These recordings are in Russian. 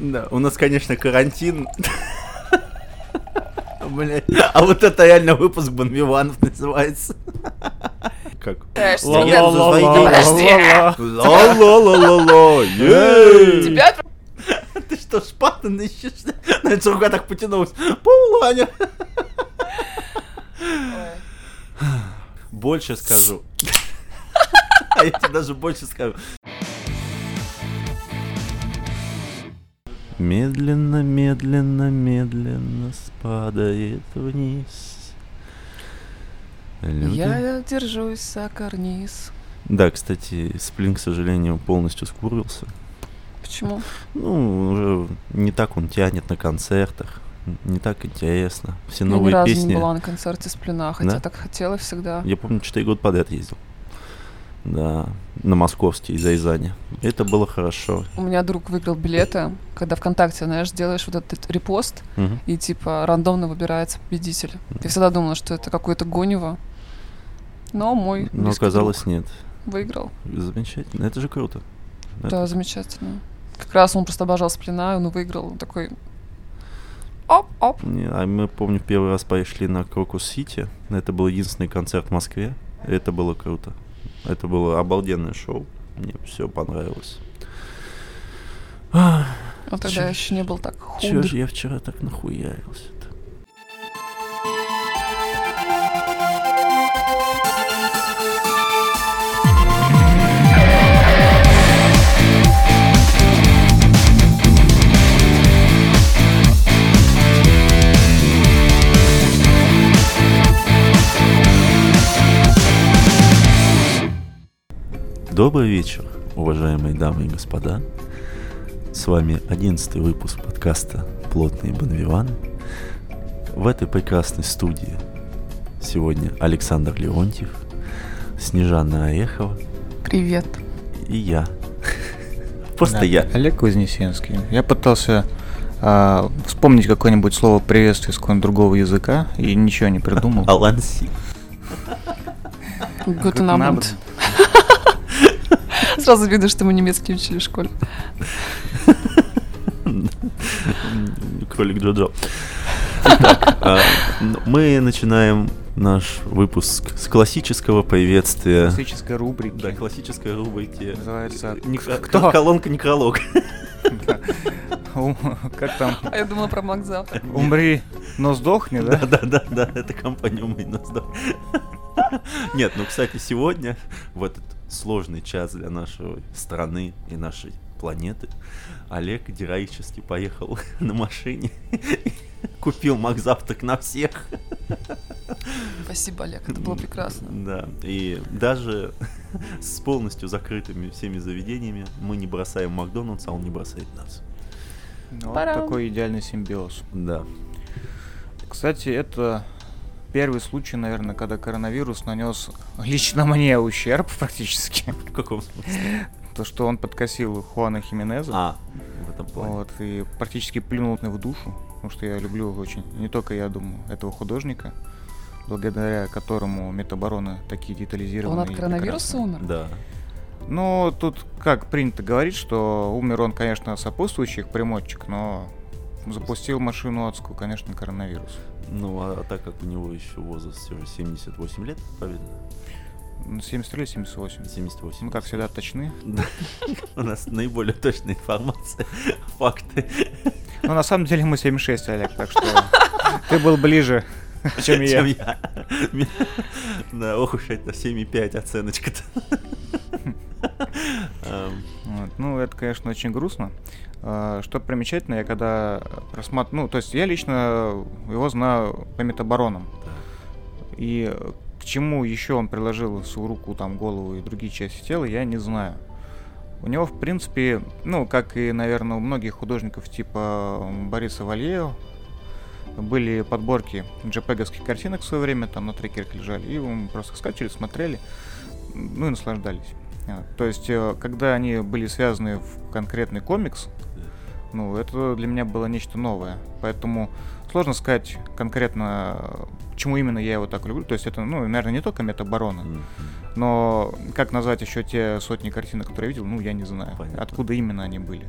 Да, у нас, конечно, карантин. Блядь. А вот это реально выпуск Бонвиванов называется. Как? Ла-ла-ла-ла-ла. Тебя Ты что, шпатан ищешь? Знаете, рука так потянулась. Пауланя. Больше скажу. А я тебе даже больше скажу. Медленно, медленно, медленно спадает вниз. Люди- Я держусь за карниз. Да, кстати, Сплин, к сожалению, полностью скурился. Почему? Ну, уже не так он тянет на концертах, не так интересно. Все Я ни новые разу песни. не была на концерте Сплина, хотя Да? так хотела всегда. Я помню, 4 года подряд ездил. Да, на московский из Рязани. Это было хорошо. У меня друг выиграл билеты, когда ВКонтакте, знаешь, делаешь вот этот репост, Мгм. и типа рандомно выбирается победитель. Я всегда думала, что это какое-то гонево. Но мой Но оказалось, друг нет. выиграл. Замечательно. Это же круто. Это- Да, замечательно. Как раз он просто обожал Сплина, и он выиграл. Он такой... Оп-оп. Не, А мы, помню, первый раз пошли на Крокус Сити. Это был единственный концерт в Москве. Это было круто. Это было обалденное шоу. Мне все понравилось. Он тогда Чё- еще не был так Чего худ. же я вчера так нахуярился-то? Добрый вечер, уважаемые дамы и господа. С вами одиннадцатый выпуск подкаста «Плотные Бонвиваны». В этой прекрасной студии сегодня Александр Леонтьев, Снежана Орехова Привет. и я. Просто Да, я. Олег Вознесенский. Я пытался а, вспомнить какое-нибудь слово приветствия с какого-нибудь другого языка и ничего не придумал. Аланси. Гутен Абend. Абend. Сразу видно, что мы немецкий учили в школе. Кролик Джоджо. Итак, а, мы начинаем наш выпуск с классического приветствия. Классической рубрики. Да, классической рубрики. Называется Некро- «Кто?» Колонка некролог. Как там? А я думала про Мак завтра. Умри, но сдохни, Да, да? да, да, да, это компания «Умный нас да». Нет, ну, кстати, сегодня, в этот сложный час для нашей страны и нашей планеты, Олег героически поехал на машине, купил Мак завтрак на всех. Спасибо, Олег, это было прекрасно. Да, и даже с полностью закрытыми всеми заведениями мы не бросаем Макдональдс, а он не бросает нас. Ну, Вот Парам. такой идеальный симбиоз. Да. Кстати, это первый случай, наверное, когда коронавирус нанес лично мне ущерб практически. В каком смысле? То, что он подкосил Хуана Хименеза. А, в этом плане. Вот, и практически плюнул мне в душу, потому что я люблю очень, не только я думаю, этого художника, благодаря которому метабороны такие детализированные. Он от коронавируса прекрасные. умер? Да. Ну, тут, как принято говорить, что умер он, конечно, сопутствующих примочек, но запустил машину адскую, конечно, коронавирус. Ну, а, так как у него еще возраст всего 78 лет, правильно? Ну, 73 или 78. 78. Мы, как всегда, точны. Да. У нас наиболее точная информация, факты. Но на самом деле мы 76, Олег, так что ты был ближе, чем я. Да, ох уж это 7,5 оценочка-то. Вот, Ну, это, конечно, очень грустно. А, Что примечательно, я когда просматриваю... Ну, то есть я лично его знаю по метаборонам. И к чему еще он приложил свою руку, там, голову и другие части тела, я не знаю. У него, в принципе, ну, как и, наверное, у многих художников типа Бориса Вальео, были подборки джпеговских картинок в свое время, там на трекерах лежали, и мы просто скачали, смотрели, ну и наслаждались. То есть, э, когда они были связаны в конкретный комикс, ну, это для меня было нечто новое. Поэтому сложно сказать конкретно, э, почему именно я его так люблю. То есть это, ну, наверное, не только метаборона, м, но как назвать еще те сотни картинок, которые я видел, ну, я не знаю. Понятно. Откуда именно они были.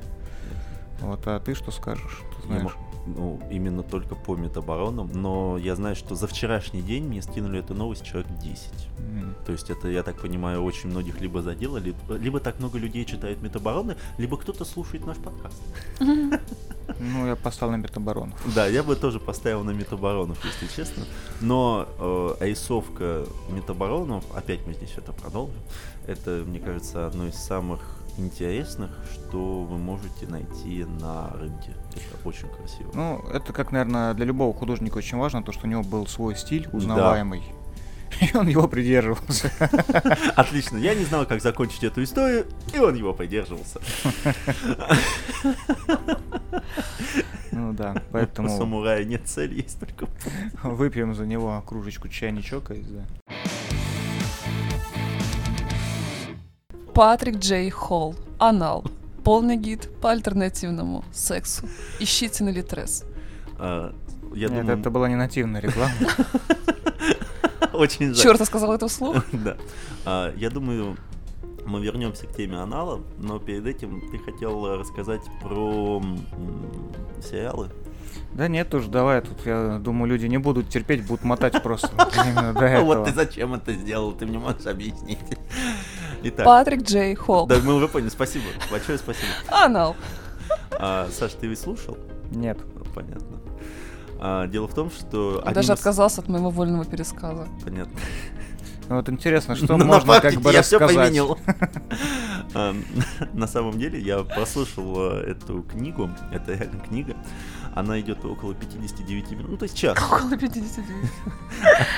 Вот, а ты что скажешь? Ты знаешь? Ну, именно только по метабаронам, но я знаю, что за вчерашний день мне скинули эту новость человек 10. М. То есть это, я так понимаю, очень многих либо задело, либо, либо так много людей читают метабароны, либо кто-то слушает наш подкаст. Ну, я поставил на метаборон. Да, я бы тоже поставил на метабаронов, если честно. Но э, айсовка метабаронов, опять мы здесь это продолжим, это, мне кажется, одно из самых интересных, что вы можете найти на рынке. Это очень красиво. Ну, это как, наверное, для любого художника очень важно, то, что у него был свой стиль узнаваемый. И он его придерживался. Отлично, я не знал, как закончить эту историю, и он его придерживался. Ну да, У поэтому самурая нет цели, есть только выпьем за него кружечку чая, не чокаясь, Патрик Джей Холл. Анал. Полный гид по альтернативному сексу. Ищите на Литрес. А, Я Нет, думаю, это была не нативная реклама. очень жаль. Черт, я сказала это вслух? Да. А, Я думаю, мы вернемся к теме анала, но перед этим ты хотел рассказать про сериалы. Да нет уж, давай, тут, я думаю, люди не будут терпеть, будут мотать просто А Вот ты зачем это сделал, ты мне можешь объяснить. Итак, Патрик Джей Холл. да, мы уже поняли, спасибо, большое спасибо. Анал. А, Саш, ты ведь слушал? Нет. Ну, Понятно. А, Дело в том, что... Он даже из- отказался от моего вольного пересказа. Понятно. Ну вот интересно, что Ну, на можно как бы я рассказать. применил. А, На самом деле, я прослушал э, эту книгу, это реально книга, она идет около 59 минут, ну то есть час. Около 59.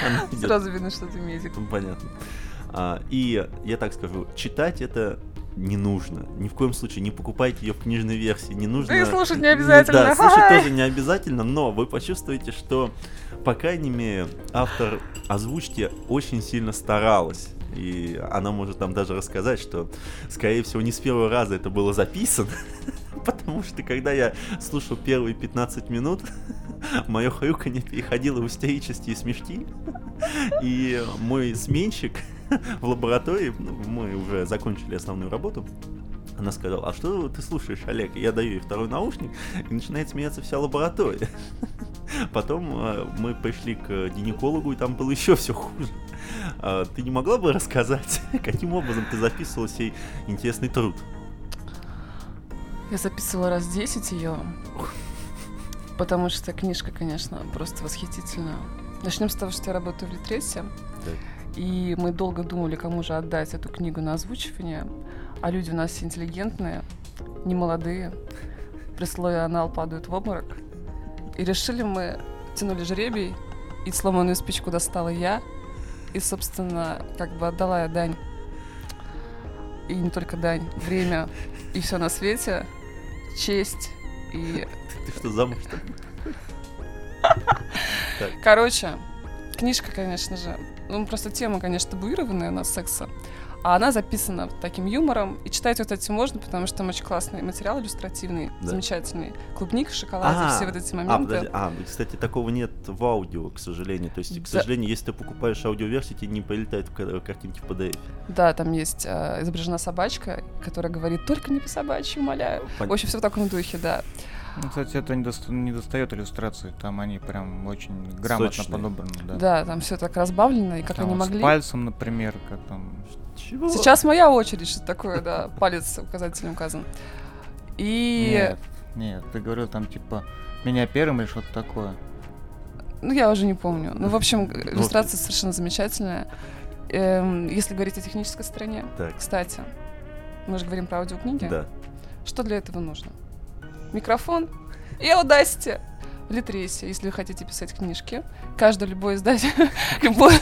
Она идет Сразу видно, что ты медик. Ну, Понятно. А, и я так скажу, читать это не нужно. Ни в коем случае не покупайте ее в книжной версии. Не нужно. Да и слушать не обязательно. Да, слушать тоже не обязательно, но вы почувствуете, что, по крайней мере, автор озвучки очень сильно старалась. И она может там даже рассказать, что, скорее всего, не с первого раза это было записано. Потому что, когда я слушал первые 15 минут, мое хрюканье переходило в истерические смешки. И мой сменщик в лаборатории, ну, мы уже закончили основную работу, она сказала, а что ты слушаешь, Олег? Я даю ей второй наушник, и начинает смеяться вся лаборатория. Потом э, мы пришли к гинекологу, и там было еще все хуже. А, Ты не могла бы рассказать, каким образом ты записывала сей интересный труд? Я записывала раз 10 ее. Потому что книжка, конечно, просто восхитительная. Начнем с того, что я работаю в Литресе. И мы долго думали, кому же отдать эту книгу на озвучивание. А люди у нас все интеллигентные, не молодые. При слове анал падают в обморок. И решили мы, тянули жребий, и сломанную спичку достала я. И, собственно, как бы отдала я дань. И не только дань, время и все на свете, честь и Ты что, замуж что? Короче, книжка, конечно же, ну, просто тема, конечно, табуированная у нас секса, а она записана таким юмором, и читать вот эти можно, потому что там очень классный материал иллюстративный, Да. замечательный. Клубника, шоколад, А, все вот эти А, моменты. подожди, а, кстати, такого нет в аудио, к сожалению. То есть, к Да. сожалению, если ты покупаешь аудиоверсию, тебе не ка- картинки в PDF. Да, там есть э, изображена собачка, которая говорит, только не по собачьи, умоляю. Пон- В общем, все в таком духе, да. Ну, кстати, это не, доста- не достает иллюстрации, там они прям очень грамотно Сочные. подобраны. Да. Да, там все так разбавлено, и как Там они вот могли. С пальцем, например, как там. Чего? Сейчас моя очередь, что такое, да, палец указательным указан. И, Нет, нет, ты говорил там типа меня первым или что-то такое. ну, я уже не помню. Ну, в общем, иллюстрация совершенно замечательная. Эм, если говорить о технической стороне, Так, кстати, мы же говорим про аудиокниги. да. Что для этого нужно? Микрофон и Audacity. В Литресе, если вы хотите писать книжки. Каждое любое издательство, любое,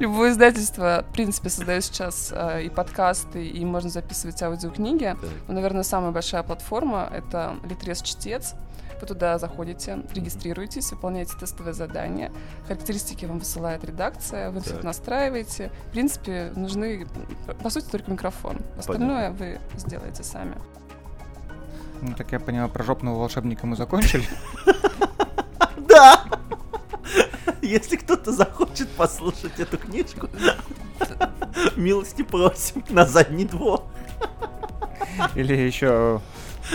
любое издательство, в принципе, создает сейчас э, и подкасты, и можно записывать аудиокниги. Ну, наверное, самая большая платформа — это Литрес Чтец. Вы туда заходите, регистрируетесь, выполняете тестовое задание, характеристики вам высылает редакция, вы все настраиваете. В принципе, нужны, по сути, только микрофон. Остальное вы сделаете сами. Ну, так я понимаю, про жопного волшебника мы закончили. Да! Если кто-то захочет послушать эту книжку, милости просим на задний двор. Или еще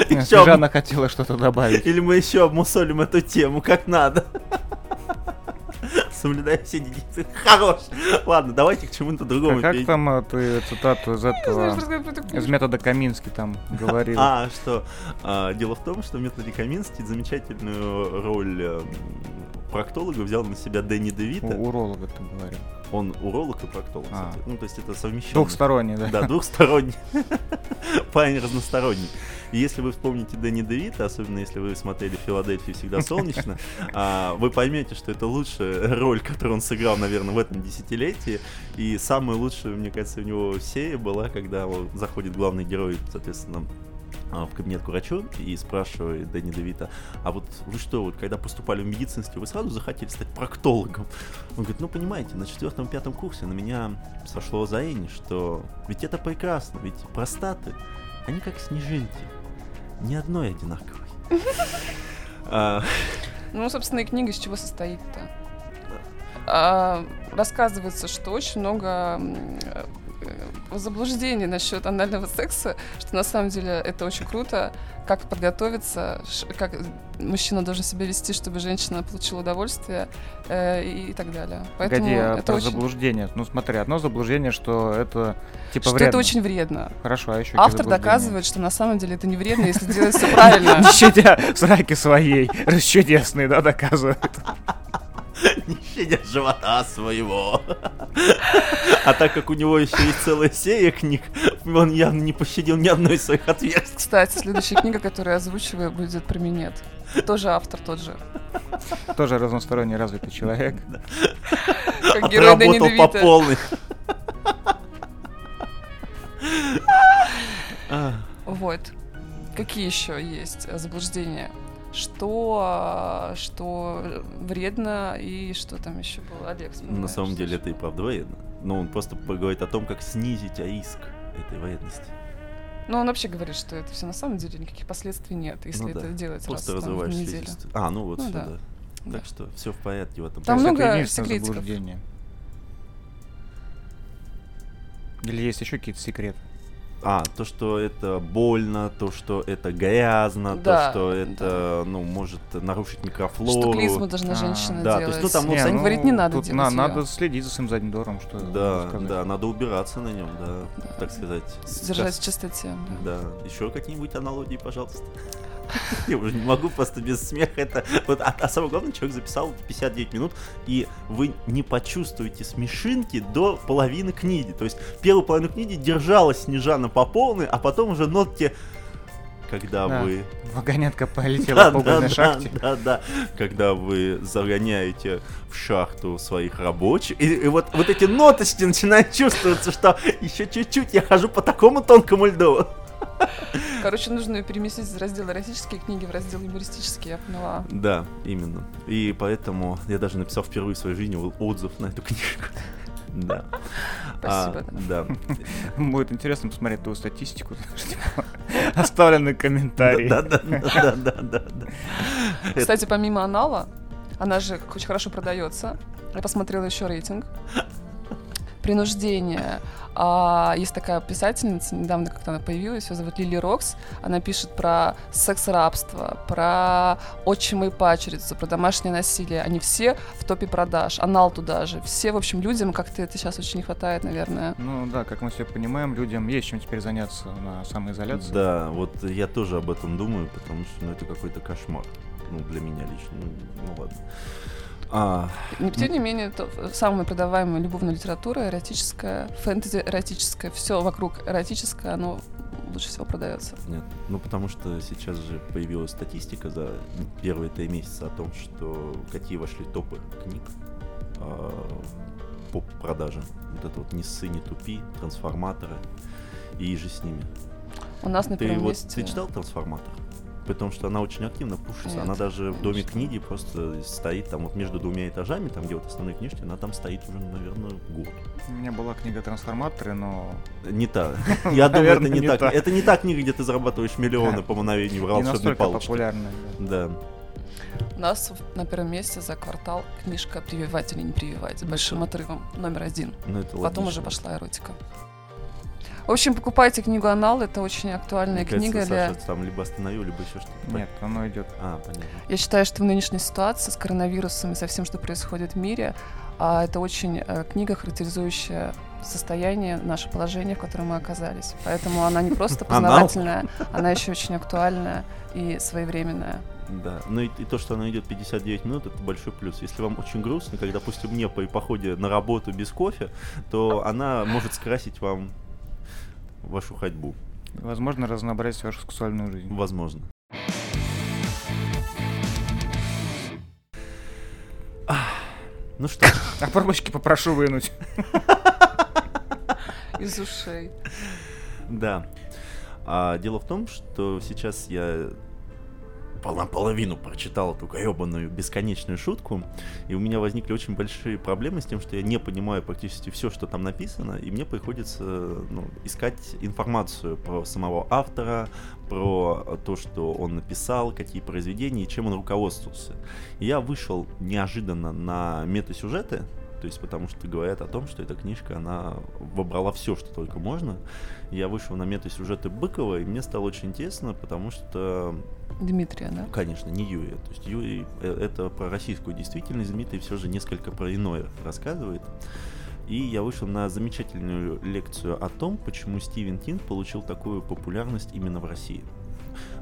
Ещё Снежана хотела что-то добавить. Или мы еще обмусолим эту тему как надо. Соблюдая все дефициты. Хорош. Ладно, давайте к чему-то другому. Как перейдем. там э, ты цитату из этого, из метода Каминский там говорил? А, что? а, дело в том, что в методе Каминский замечательную роль эм, проктолога взял на себя Дэнни Девита. У уролога ты говорил. Он уролог и проктолог. А. кстати. Ну, то есть это совмещенно. Двухсторонний, да? Да, двухсторонний. Парень разносторонний. И если вы вспомните Дэнни Девита, особенно если вы смотрели «Филадельфию всегда солнечно», а, вы поймете, что это лучшая роль, которую он сыграл, наверное, в этом десятилетии. И самая лучшая, мне кажется, у него серия была, когда заходит главный герой, соответственно, в кабинет к врачу и спрашивает Дэнни Девита, а вот вы что, вот когда поступали в медицинский, вы сразу захотели стать проктологом? Он говорит, ну понимаете, на четвертом-пятом курсе на меня сошло заение, что ведь это прекрасно, ведь простаты, они как снежинки, ни одной одинаковой. А, Ну, собственно, и книга из чего состоит-то? А, рассказывается, что очень много э, заблуждений насчет анального секса, что на самом деле это очень круто, как подготовиться, как мужчина должен себя вести, чтобы женщина получила удовольствие э, и, так далее. Поэтому Погоди, а это про очень, заблуждение. Ну смотри, одно заблуждение, что это типа что вредно. это очень вредно. Хорошо, а еще Автор доказывает, что на самом деле это не вредно, если делать все правильно. Не щадя сраки своей, расчудесной, да, доказывает. не щадя живота своего. А так как у него еще есть целая серия книг, он явно не пощадил ни одной из своих отверстий. Кстати, следующая книга, которую я озвучиваю, будет про минет. Тоже автор тот же. Тоже разносторонне развитый человек. Как герой Дэнни Отработал по полной. А, Вот. Какие еще есть заблуждения? Что, что вредно и что там еще было? Олег, На самом деле это и правда вредно. Но он просто говорит о том, как снизить риск этой вредности. Ну, он вообще говорит, что это все на самом деле никаких последствий нет, если Ну это да, делать Просто раз там, в неделю. А, ну вот Ну сюда. да. Да. Так что все в порядке в этом Там. То много это секретиков. Или есть еще какие-то секреты? А, то, что это больно, то, что это грязно, Да, то, что это, ну, может нарушить микрофлору. Что клизму должна А, женщина да, то есть, ну, там, ну, Не, он говорит, не надо тут делать на-. Надо следить за своим задним двором, что Да, да, надо убираться на нем, да, Да. так сказать. Держать в чистоте. да. Да, еще какие-нибудь аналогии, пожалуйста. Я уже не могу просто без смеха это... Вот, а, а самое главное, человек записал 59 минут, и вы не почувствуете смешинки до половины книги. То есть первую половину книги держалась Снежана по полной, а потом уже нотки, когда Да. вы... Вагонетка полетела по угольной да, шахте. да, да, когда вы загоняете в шахту своих рабочих, и, и вот, вот эти ноточки начинают чувствоваться, что еще чуть-чуть я хожу по такому тонкому льду. Короче, нужно ее переместить из раздела эротические книги в раздел юмористические, я поняла. Да, именно. И поэтому я даже написал впервые в своей жизни отзыв на эту книжку. Да. Спасибо. А, Да. Будет интересно посмотреть твою статистику. Оставленные комментарии. Да, да, да, да, да, Кстати, помимо анала, она же очень хорошо продается. Я посмотрела еще рейтинг. Принуждение. А, есть такая писательница, недавно как-то она появилась, ее зовут Лили Рокс. Она пишет про секс-рабство, про отчима и пачерицу, про домашнее насилие. Они все в топе продаж. Анал туда же. Все, в общем, людям как-то это сейчас очень не хватает, наверное. Ну да, как мы все понимаем, людям есть чем теперь заняться на самоизоляции. Да, вот я тоже об этом думаю, потому что ну, это какой-то кошмар. Ну, для меня лично. Ну, ну ладно. А, тем не менее, то, самая продаваемая любовная литература, эротическая, фэнтези эротическая, все вокруг эротическое, оно лучше всего продается. Нет, ну потому что сейчас же появилась статистика за первые три месяца о том, что какие вошли топы книг а, по продаже. Вот это вот «Не ссы, не тупи», «Трансформаторы» и же с ними. У нас на Ты первом вот месте... ты читал «Трансформатор»? Потому что она очень активно пушится. Нет, она даже в не доме книги просто стоит там вот между двумя этажами, там где вот основные книжки, она там стоит уже, наверное, год. У меня была книга «Трансформаторы», но Не та. Я думаю, это не так. та. Это не та книга, где ты зарабатываешь миллионы по мановению волшебной палочки. популярная. да. У нас в- на первом месте за квартал книжка «Прививать или не прививать» с большим отрывом, номер один. Ну, это Потом уже логично. пошла эротика. В общем, покупайте книгу «Анал», это очень актуальная Мне кажется, книга для... Саша там либо остановил, либо еще что-то. Нет, оно идет. А, понятно. Я считаю, что в нынешней ситуации с коронавирусом и со всем, что происходит в мире, а, это очень э, книга, характеризующая состояние, наше положение, в котором мы оказались. Поэтому она не просто познавательная, она еще очень актуальная и своевременная. Да, ну и, и то, что она идет 59 минут, это большой плюс. Если вам очень грустно, как, допустим, мне по походе на работу без кофе, то она может скрасить вам вашу ходьбу. Возможно, разнообразить вашу сексуальную жизнь. Возможно. Ну что, А пробочки попрошу вынуть. Из ушей. да. А, дело в том, что сейчас я наполовину прочитал эту гребаную бесконечную шутку, и у меня возникли очень большие проблемы с тем, что я не понимаю практически все, что там написано, и мне приходится ну, искать информацию про самого автора, про то, что он написал, какие произведения и чем он руководствовался. И я вышел неожиданно на метасюжеты, то есть потому что говорят о том, что эта книжка, она вобрала все, что только можно. Я вышел на метасюжеты Быкова, и мне стало очень интересно, потому что Дмитрия, да? Конечно, не Юрия. То есть Юрий э, это про российскую действительность, Дмитрий все же несколько про иное рассказывает. И я вышел на замечательную лекцию о том, почему Стивен Кинг получил такую популярность именно в России.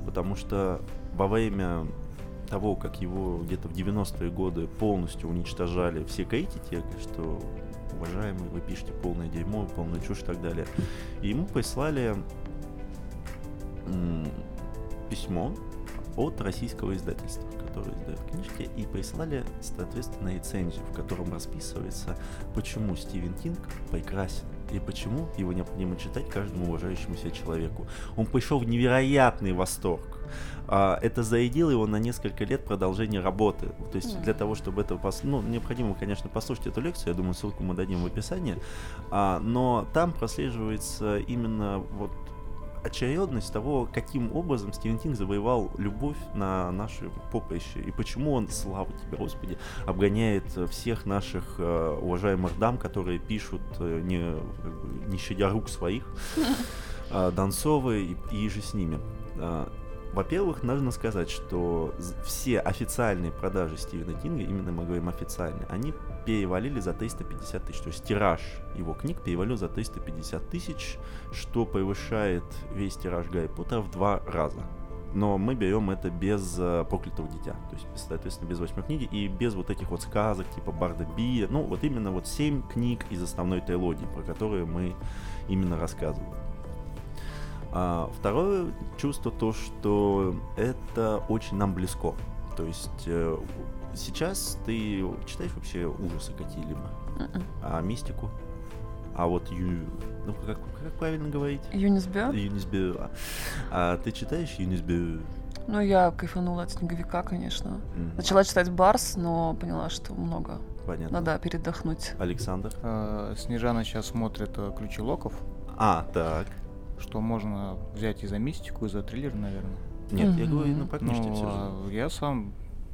Потому что во время того, как его где-то в 90-е годы полностью уничтожали все критики, что уважаемый, вы пишете полное дерьмо, полную чушь и так далее. И ему прислали письмо от российского издательства, которое издает книжки, и прислали, соответственно, рецензию, в котором расписывается, почему Стивен Кинг прекрасен и почему его необходимо читать каждому уважающему себя человеку. Он пришел в невероятный восторг. А, Это зарядило его на несколько лет продолжения работы. То есть для того, чтобы это... пос- Ну, необходимо, конечно, послушать эту лекцию. Я думаю, ссылку мы дадим в описании. А, Но там прослеживается именно вот очередность того, каким образом Стивен Кинг завоевал любовь на наше поприще, и почему он, слава тебе, Господи, обгоняет э, всех наших э, уважаемых дам, которые пишут, э, не, не щадя рук своих, э, Донцовы и, и же с ними. А, Во-первых, нужно сказать, что все официальные продажи Стивена Кинга, именно мы говорим официальные, они перевалили за 350 тысяч. То есть тираж его книг перевалил за 350 тысяч, что превышает весь тираж Гарри Поттера в два раза. Но мы берем это без э, проклятого дитя, то есть, соответственно, без восьмой книги и без вот этих вот сказок типа Барда Бия. Ну, вот именно вот семь книг из основной трилогии, про которые мы именно рассказываем. А второе чувство то, что это очень нам близко. То есть э, сейчас ты читаешь вообще ужасы какие-либо, Мгм. а мистику, а вот ю... ну как, как правильно говорить? Юнисбё? Юнисбю. А ты читаешь Юнисбю? Ну, я кайфанула от снеговика, конечно. Начала читать Барс, но поняла, что много. Понятно. Надо передохнуть. Александр? Э, Снежана сейчас смотрит «Ключи локов», А, так. что можно взять и за мистику, и за триллер, наверное. Нет, я Мгм. говорю книжки Ну, все же. а я сам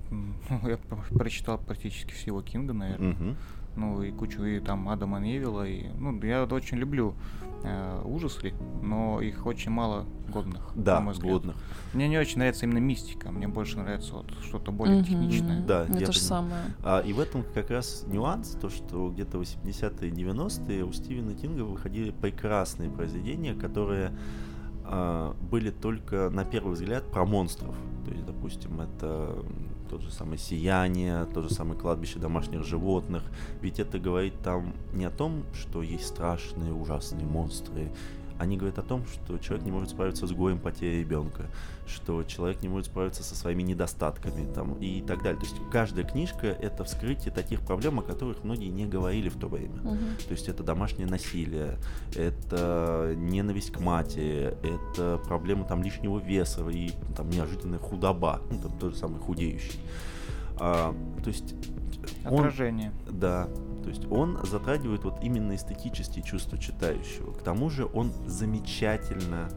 ну, я про- прочитал практически всего Кинга, наверное. Мгм. Ну, и кучу и там Адама Невилла, и, ну, я вот очень люблю э, ужасы, но их очень мало годных, Да, на мой взгляд. годных. Мне не очень нравится именно мистика, мне больше нравится вот что-то более Мгм. техничное. Да, Мне я то же понимаю. самое. А, и в этом как раз нюанс, то что где-то 80-е, 90-е у Стивена Кинга выходили прекрасные произведения, которые а, были только на первый взгляд про монстров. То есть, допустим, это тот же самый «Сияние», то же самое «Кладбище домашних животных». Ведь это говорит там не о том, что есть страшные, ужасные монстры. Они говорят о том, что человек не может справиться с горем потери ребенка, что человек не может справиться со своими недостатками там, и так далее. То есть каждая книжка — это вскрытие таких проблем, о которых многие не говорили в то время. Мгм. То есть это домашнее насилие, это ненависть к матери, это проблема там лишнего веса и там неожиданная худоба, ну там тот же самый худеющий. А, то есть он, Отражение. да, то есть он затрагивает вот именно эстетические чувства читающего. К тому же он замечательно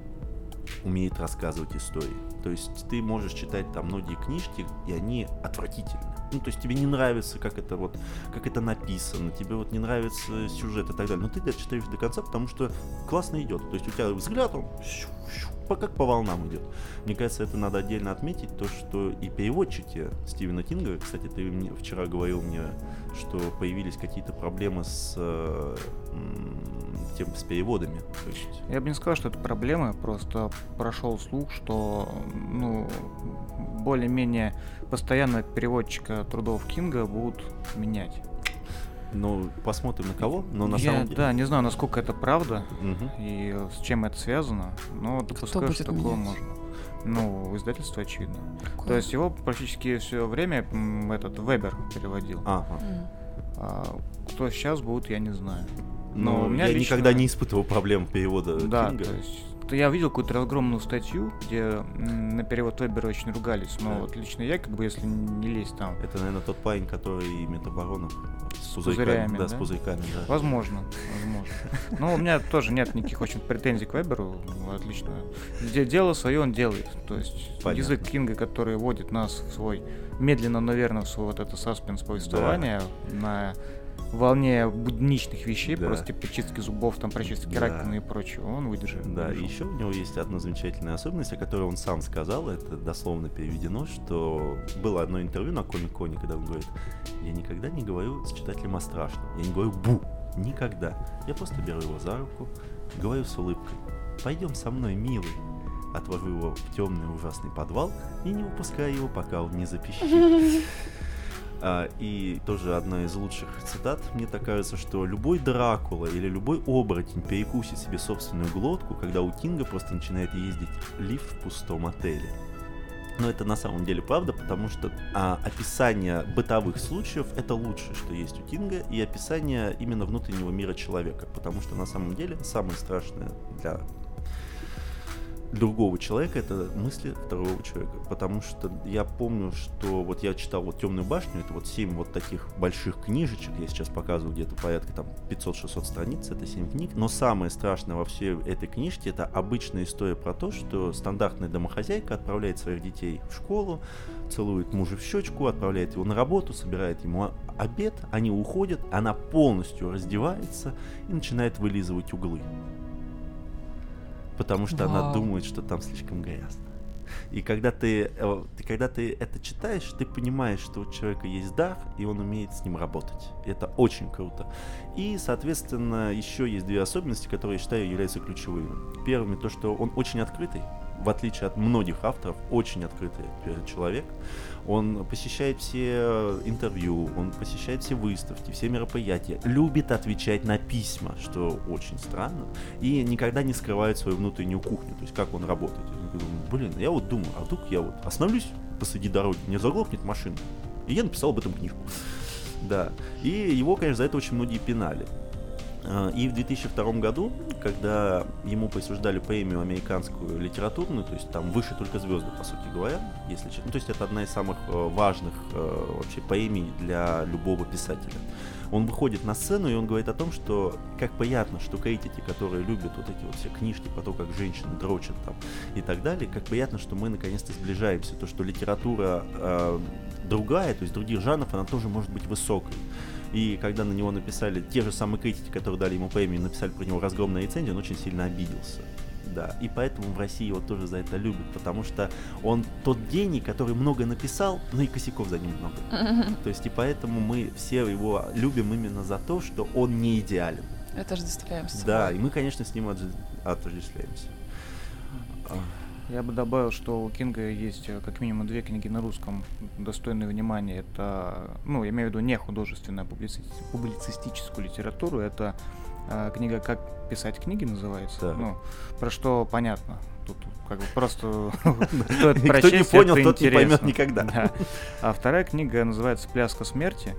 умеет рассказывать истории. То есть ты можешь читать там многие книжки, и они отвратительны. Ну, то есть тебе не нравится, как это вот, как это написано, тебе вот не нравится сюжет и так далее. Но ты это читаешь до конца, потому что классно идет. То есть у тебя взгляд, он как по волнам идет. Мне кажется, это надо отдельно отметить, то, что и переводчики Стивена Кинга, кстати, ты мне вчера говорил мне, что появились какие-то проблемы с э, тем с переводами. То есть... Я бы не сказал, что это проблемы, просто прошел слух, что ну, более-менее постоянно переводчика трудов Кинга будут менять. Ну, посмотрим на кого, но на я, самом деле... Да, не знаю, насколько это правда Мгм. и с чем это связано, но допускаю, что такое можно. Ну, издательство очевидно. Какое? То есть его практически все время этот Вебер переводил. Ага. М. А кто сейчас будет, я не знаю. Но Но у меня я лично- никогда не испытывал проблем перевода Да, Кинга. то есть я видел какую-то разгромную статью, где на перевод Вебера очень ругались, но Да. вот лично я, как бы, если не лезть там, Это, наверное, тот парень, который Метаборонов с пузырьками. пузырями, да, с да? пузырьками, да. возможно, возможно. Но у меня тоже нет никаких очень претензий к Веберу, отлично. Где дело свое он делает, то есть Понятно. язык Кинга, который вводит нас в свой, медленно, но верно, в свой вот это саспенс повествования на волне будничных вещей, Да. просто типа чистки зубов, там прочистки Да. раковины и прочего, он выдержит. Да, и еще у него есть одна замечательная особенность, о которой он сам сказал, это дословно переведено, что было одно интервью на Комик Коне, когда он говорит, я никогда не говорю с читателем о страшном, я не говорю бу, никогда. Я просто беру его за руку, говорю с улыбкой, пойдем со мной, милый. Отвожу его в темный ужасный подвал и не выпускаю его, пока он не запищит. А, и тоже одна из лучших цитат, мне так кажется, что любой Дракула или любой оборотень перекусит себе собственную глотку, когда у Кинга просто начинает ездить лифт в пустом отеле. Но это на самом деле правда, потому что а, описание бытовых случаев это лучшее, что есть у Кинга, и описание именно внутреннего мира человека, потому что на самом деле самое страшное для другого человека это мысли второго человека. Потому что я помню, что вот я читал вот Темную башню, это вот 7 вот таких больших книжечек, я сейчас показываю где-то порядка там 500-600 страниц, это 7 книг. Но самое страшное во всей этой книжке это обычная история про то, что стандартная домохозяйка отправляет своих детей в школу, целует мужа в щечку, отправляет его на работу, собирает ему обед, они уходят, она полностью раздевается и начинает вылизывать углы потому что она Вау. думает, что там слишком грязно. И когда ты, э, ты, когда ты это читаешь, ты понимаешь, что у человека есть дар, и он умеет с ним работать. Это очень круто. И, соответственно, еще есть две особенности, которые, я считаю, являются ключевыми. Первыми, то, что он очень открытый, в отличие от многих авторов, очень открытый э, человек. Он посещает все интервью, он посещает все выставки, все мероприятия, любит отвечать на письма, что очень странно, и никогда не скрывает свою внутреннюю кухню, то есть как он работает. Блин, я вот думаю, а вдруг я вот остановлюсь посреди дороги, мне заглохнет машина, и я написал об этом книжку. Да. И его, конечно, за это очень многие пинали. А, И в 2002 году, когда ему присуждали премию американскую литературную, то есть там выше только звезды, по сути говоря, если честно. Ну, то есть это одна из самых э, важных э, вообще премий для любого писателя. Он выходит на сцену и он говорит о том, что как приятно, что критики, которые любят вот эти вот все книжки про то, как женщины дрочат там и так далее, как приятно, что мы наконец-то сближаемся, то, что литература э, другая, то есть других жанров, она тоже может быть высокой. И когда на него написали, те же самые критики, которые дали ему премию, написали про него разгромную рецензию, он очень сильно обиделся. Да, и поэтому в России его тоже за это любят, потому что он тот гений, который много написал, но и косяков за ним много. То есть и поэтому мы все его любим именно за то, что он не идеален. Отождествляемся. Да, и мы, конечно, с ним отождествляемся. Я бы добавил, что у Кинга есть э, как минимум две книги на русском достойные внимания. Это, ну, я имею в виду не художественную, а публици- публицистическую литературу. Это э, книга «Как писать книги» называется. Так. Ну, про что понятно. Тут как бы просто стоит кто не понял, тот не поймет никогда. Да. А вторая книга называется «Пляска смерти».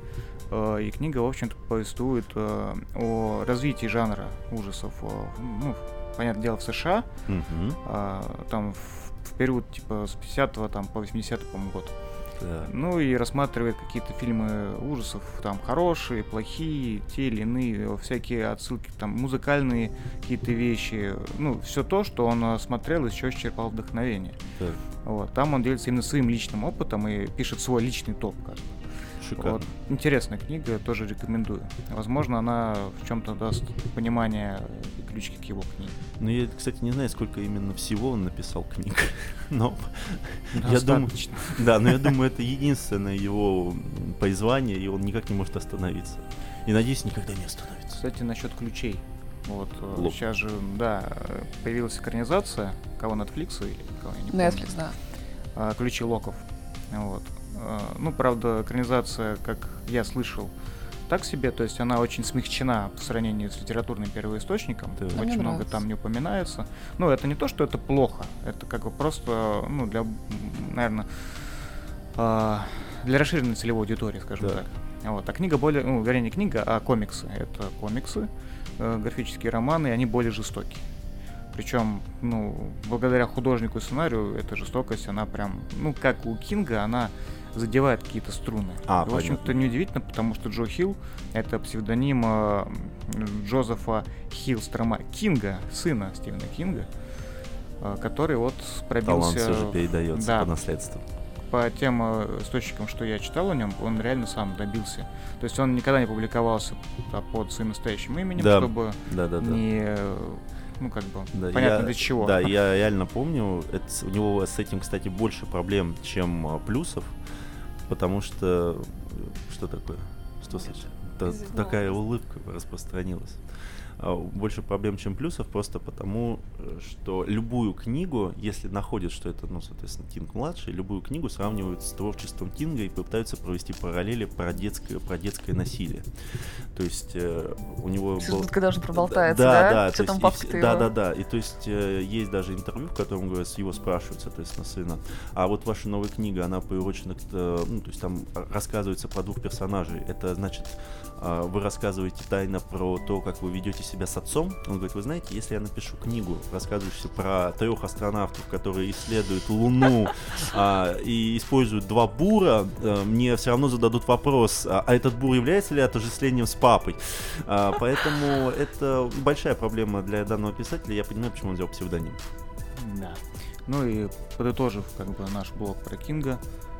Э, И книга, в общем-то, повествует э, о развитии жанра ужасов. Ну, понятное дело, в США, мгм. а, там в, в период типа с 50 там, по 80 по год. Да. Ну и рассматривает какие-то фильмы ужасов, там хорошие, плохие, те или иные, всякие отсылки, там музыкальные какие-то вещи. Ну, все то, что он смотрел, из чего черпал вдохновение. Да. Вот. Там он делится именно своим личным опытом и пишет свой личный топ, бы. Шикарно. Вот. Интересная книга, тоже рекомендую. Возможно, она в чем-то даст понимание и ключики к его книге. Ну, я, кстати, не знаю, сколько именно всего он написал книг, но я думаю, да, но я думаю, это единственное его призвание, и он никак не может остановиться. И надеюсь, никогда не остановится. Кстати, насчет ключей. Вот э, Лоб. сейчас же, да, появилась экранизация кого Netflix или кого я не помню. Netflix, да. А, ключи локов. Вот. А, ну, правда, экранизация, как я слышал, так себе, то есть она очень смягчена по сравнению с литературным первоисточником, да. очень много нравится. там не упоминается. Ну, это не то, что это плохо, это как бы просто, ну, для, наверное, а, для расширенной целевой аудитории, скажем да. так. Вот. А книга более, ну, вернее, не книга, а комиксы. Это комиксы, э, графические романы, и они более жестокие. Причем, ну, благодаря художнику и сценарию, эта жестокость, она прям, ну, как у Кинга, она задевает какие-то струны. А, в общем-то, неудивительно, потому что Джо Хилл — это псевдоним э, Джозефа Хиллстрома Кинга, сына Стивена Кинга, э, который вот пробился... Талант все же передается да, по наследству. По тем э, источникам, что я читал о нем, он реально сам добился. То есть он никогда не публиковался под своим настоящим именем, да. чтобы да, да, да. не ну, как бы, да, понятно я, для чего. Да, я реально помню, это, у него с этим, кстати, больше проблем, чем а, плюсов, потому что... Что такое? Что случилось? Такая улыбка распространилась. А, больше проблем, чем плюсов, просто потому, э, что любую книгу, если находят, что это, ну, соответственно, Кинг младший, любую книгу сравнивают с творчеством Кинга и пытаются провести параллели про детское, про детское насилие. То есть э, у него был... когда уже проболтается, да? Да, да. Что там есть, и, да, да, да. И то есть э, есть даже интервью, в котором говорят, его спрашивают, соответственно, сына. А вот ваша новая книга, она приурочена, э, ну, то есть там рассказывается про двух персонажей. Это значит, вы рассказываете тайно про то, как вы ведете себя с отцом. Он говорит, вы знаете, если я напишу книгу, рассказывающую про трех астронавтов, которые исследуют Луну а, и используют два бура, а, мне все равно зададут вопрос, а, а этот бур является ли отождествлением с папой? А, поэтому это большая проблема для данного писателя. Я понимаю, почему он взял псевдоним. Да. Ну и подытожив как бы наш блог про Кинга, а,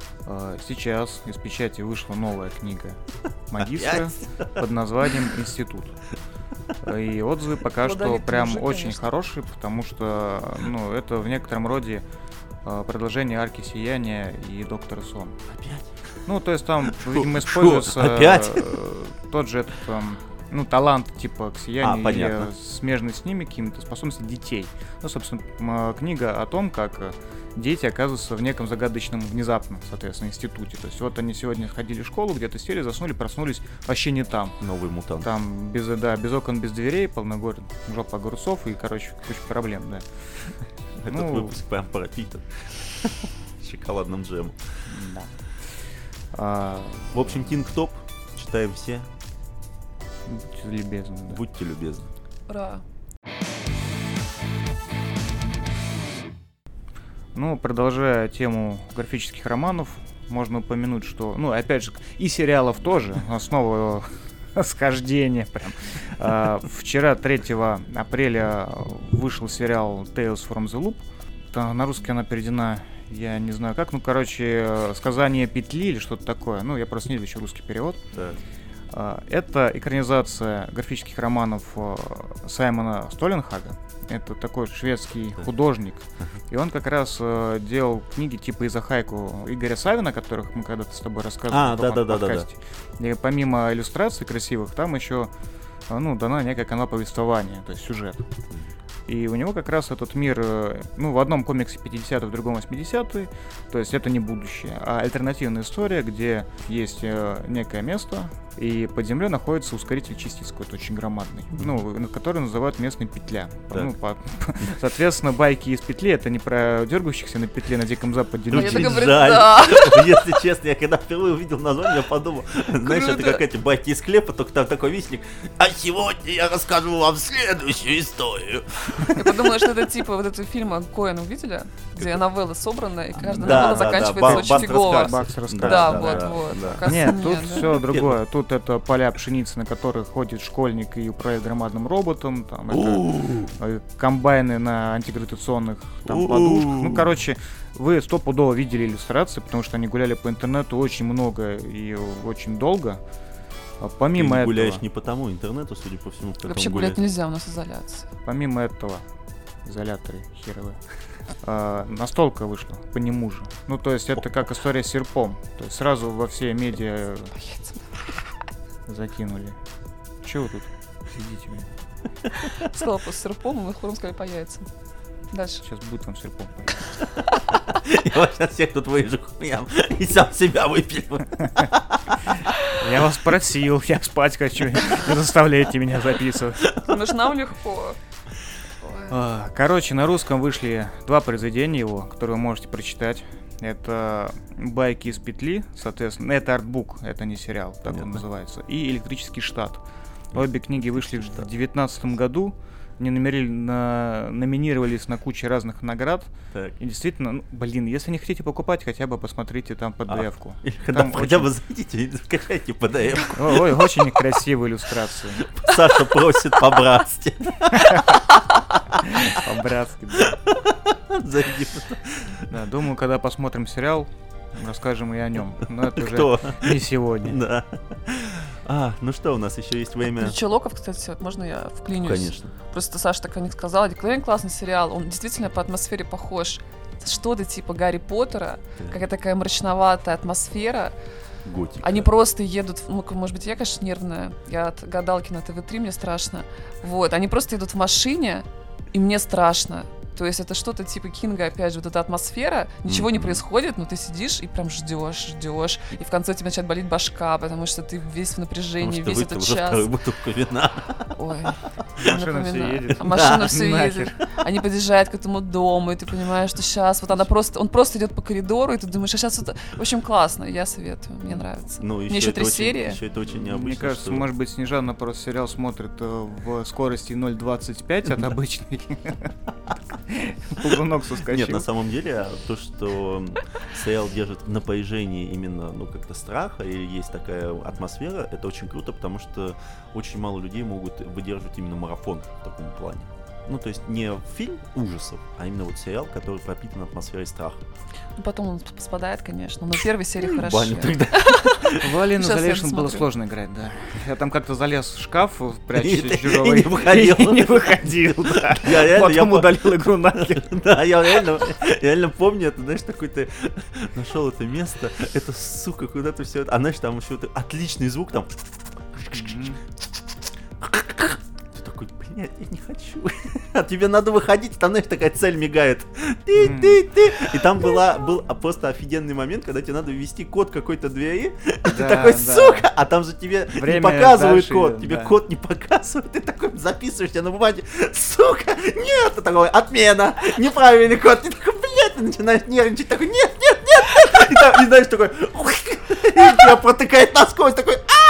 Сейчас из печати вышла новая книга магистра под названием «Институт». И отзывы пока что прям уже, очень конечно. хорошие, потому что ну, это в некотором роде э, продолжение арки сияния и доктора сон. Опять? Ну, то есть там, видимо, используется Опять? Э, тот же этот там, ну, талант типа к сиянию а, и смежный с ними какими-то способности детей. Ну, собственно, книга о том, как э, дети оказываются в неком загадочном, внезапном, соответственно, институте. То есть вот они сегодня ходили в школу, где-то сели, заснули, проснулись вообще не там. Новый мутант. Там без, да, без окон, без дверей, полногор, жопа огурцов и, короче, куча проблем, да. Этот ну, выпуск прям пропитан шоколадным джемом. Да. А, в общем, Кинг Топ читаем все. Будьте любезны. Да. Будьте любезны. Ура. Ну, продолжая тему графических романов, можно упомянуть, что, ну, опять же, и сериалов тоже, основа схождения прям. А, вчера, 3 апреля, вышел сериал Tales from the Loop. На русский она переведена, я не знаю как, ну, короче, сказание петли или что-то такое. Ну, я просто не вижу русский перевод. Да. А, это экранизация графических романов а, Саймона Столенхага. Это такой шведский художник. И он как раз э, делал книги типа Изахайку Игоря Савина, о которых мы когда-то с тобой рассказывали а, да, да, да, да, да. И помимо иллюстраций красивых, там еще э, ну, дана некая канва повествования, то есть сюжет. И у него как раз этот мир, э, ну, в одном комиксе 50-й, в другом 80-й, то есть это не будущее, а альтернативная история, где есть э, некое место, И под землей находится ускоритель частиц какой-то очень громадный, ну, который называют местной петля. Так. Ну, по- соответственно, байки из петли это не про дергающихся на петле на Диком Западе Ну, я людей. говорю, жаль. да. Если честно, я когда впервые увидел название, я подумал, знаешь, это как эти байки из склепа, только там такой вестник. А сегодня я расскажу вам следующую историю. Я подумала, что это типа вот этого фильма Коэн увидели, где новеллы собраны, и каждая Да, новелла заканчивается очень фигово. Да, да, вот, да, вот. Нет, тут все другое. Тут это поля пшеницы, на которых ходит школьник и управляет громадным роботом. Там это э, комбайны на антигравитационных там, подушках. Ну, короче, вы стопудово видели иллюстрации, потому что они гуляли по интернету очень много и очень долго. А Ты Помимо этого, гуляешь не по тому интернету, судя по всему, по Вообще гулять нельзя, у нас изоляция. помимо этого, изоляторы херовые, а, настолка вышла по нему же. Ну, то есть это как история с серпом. То есть сразу во все медиа яйцам. Закинули. Че вы тут сидите? Сказала по серпом, мы хором сказали по яйцам. Дальше. Сейчас будет вам серпом. Я вас сейчас всех тут вырежу хуям и сам себя выпилю. Я вас просил, я спать хочу. Не заставляйте меня записывать. Ну ж нам легко. А, Короче, на русском вышли два произведения его, которые вы можете прочитать. Это «Байки из петли», соответственно, это артбук, это не сериал, так он Понятно. называется, и «Электрический штат». Обе книги вышли в «Электрический штат». 2019 году, они номерили- на- номинировались на кучу разных наград. Так. И действительно, ну, блин, если не хотите покупать, хотя бы посмотрите там А. PDF-ку. Или когда Там хотя очень- бы зайдите и скачайте PDF. Ой, очень красивые иллюстрации. Саша просит по-братски. По-братски, да. Зайди. Да, думаю, когда посмотрим сериал, расскажем и о нем. Но это уже Кто? не сегодня. Да. А, ну что, у нас еще есть время. Ключи Локов, кстати, вот можно я вклинюсь? Конечно. Просто Саша так о них сказала. Декламен классный сериал, он действительно по атмосфере похож. Что-то типа Гарри Поттера, Так. какая-то такая мрачноватая атмосфера. Готика. Они просто едут, ну, может быть, я, конечно, нервная, я от гадалки на ТВ-3, мне страшно. Вот, они просто едут в машине, и мне страшно. То есть это что-то типа Кинга, опять же, вот эта атмосфера, ничего не Мгм. происходит, но ты сидишь и прям ждешь, ждешь, и в конце тебе начинает болеть башка, потому что ты весь в Потому напряжении, что весь этот уже час. вторую бутылку вина. Ой, Машина все едет. А машина Да, все нахер. едет. Они подъезжают к этому дому, и ты понимаешь, что сейчас вот она просто, он просто идет по коридору, и ты думаешь, а сейчас это, в общем, классно, я советую, мне нравится. Ну, Мне еще три очень- серии. Еще это очень необычно. Мне кажется, что- может быть, Снежана просто сериал смотрит э, в скорости 0.25 от обычной. Ползунок соскочил. Нет, на самом деле, то, что сериал держит в напряжении именно, ну, как-то страха, и есть такая атмосфера, это очень круто, потому что очень мало людей могут выдерживать именно марафон в таком плане. Ну, то есть не фильм ужасов, а именно вот сериал, который пропитан атмосферой страха. Ну, потом он сп- спадает, конечно, но первой серии хорошо. Баню тогда. В Алину Сейчас я Залешину было сложно играть, да. Я там как-то залез в шкаф, ты- чужого. и не выходил. и не выходил, да. Я реально, я Потом по- удалил игру нахер. Да, я реально, реально помню, это, знаешь, такой ты нашел это место, это, сука, куда ты все... А знаешь, там еще вот отличный звук, там... Блядь, я не хочу. А тебе надо выходить, там, знаешь, такая цель мигает. Ты, ты, ты. И там была, был просто офигенный момент, когда тебе надо ввести код какой-то двери, и ты Да, такой, сука, а там же тебе не показывают код, тебе код не показывают, ты такой записываешься на бумаге, сука, нет, ты такой, отмена, неправильный код, ты такой, блядь, ты начинаешь нервничать, такой, нет, нет, нет, нет, и, там, и знаешь, такой, и тебя протыкает насквозь, такой, а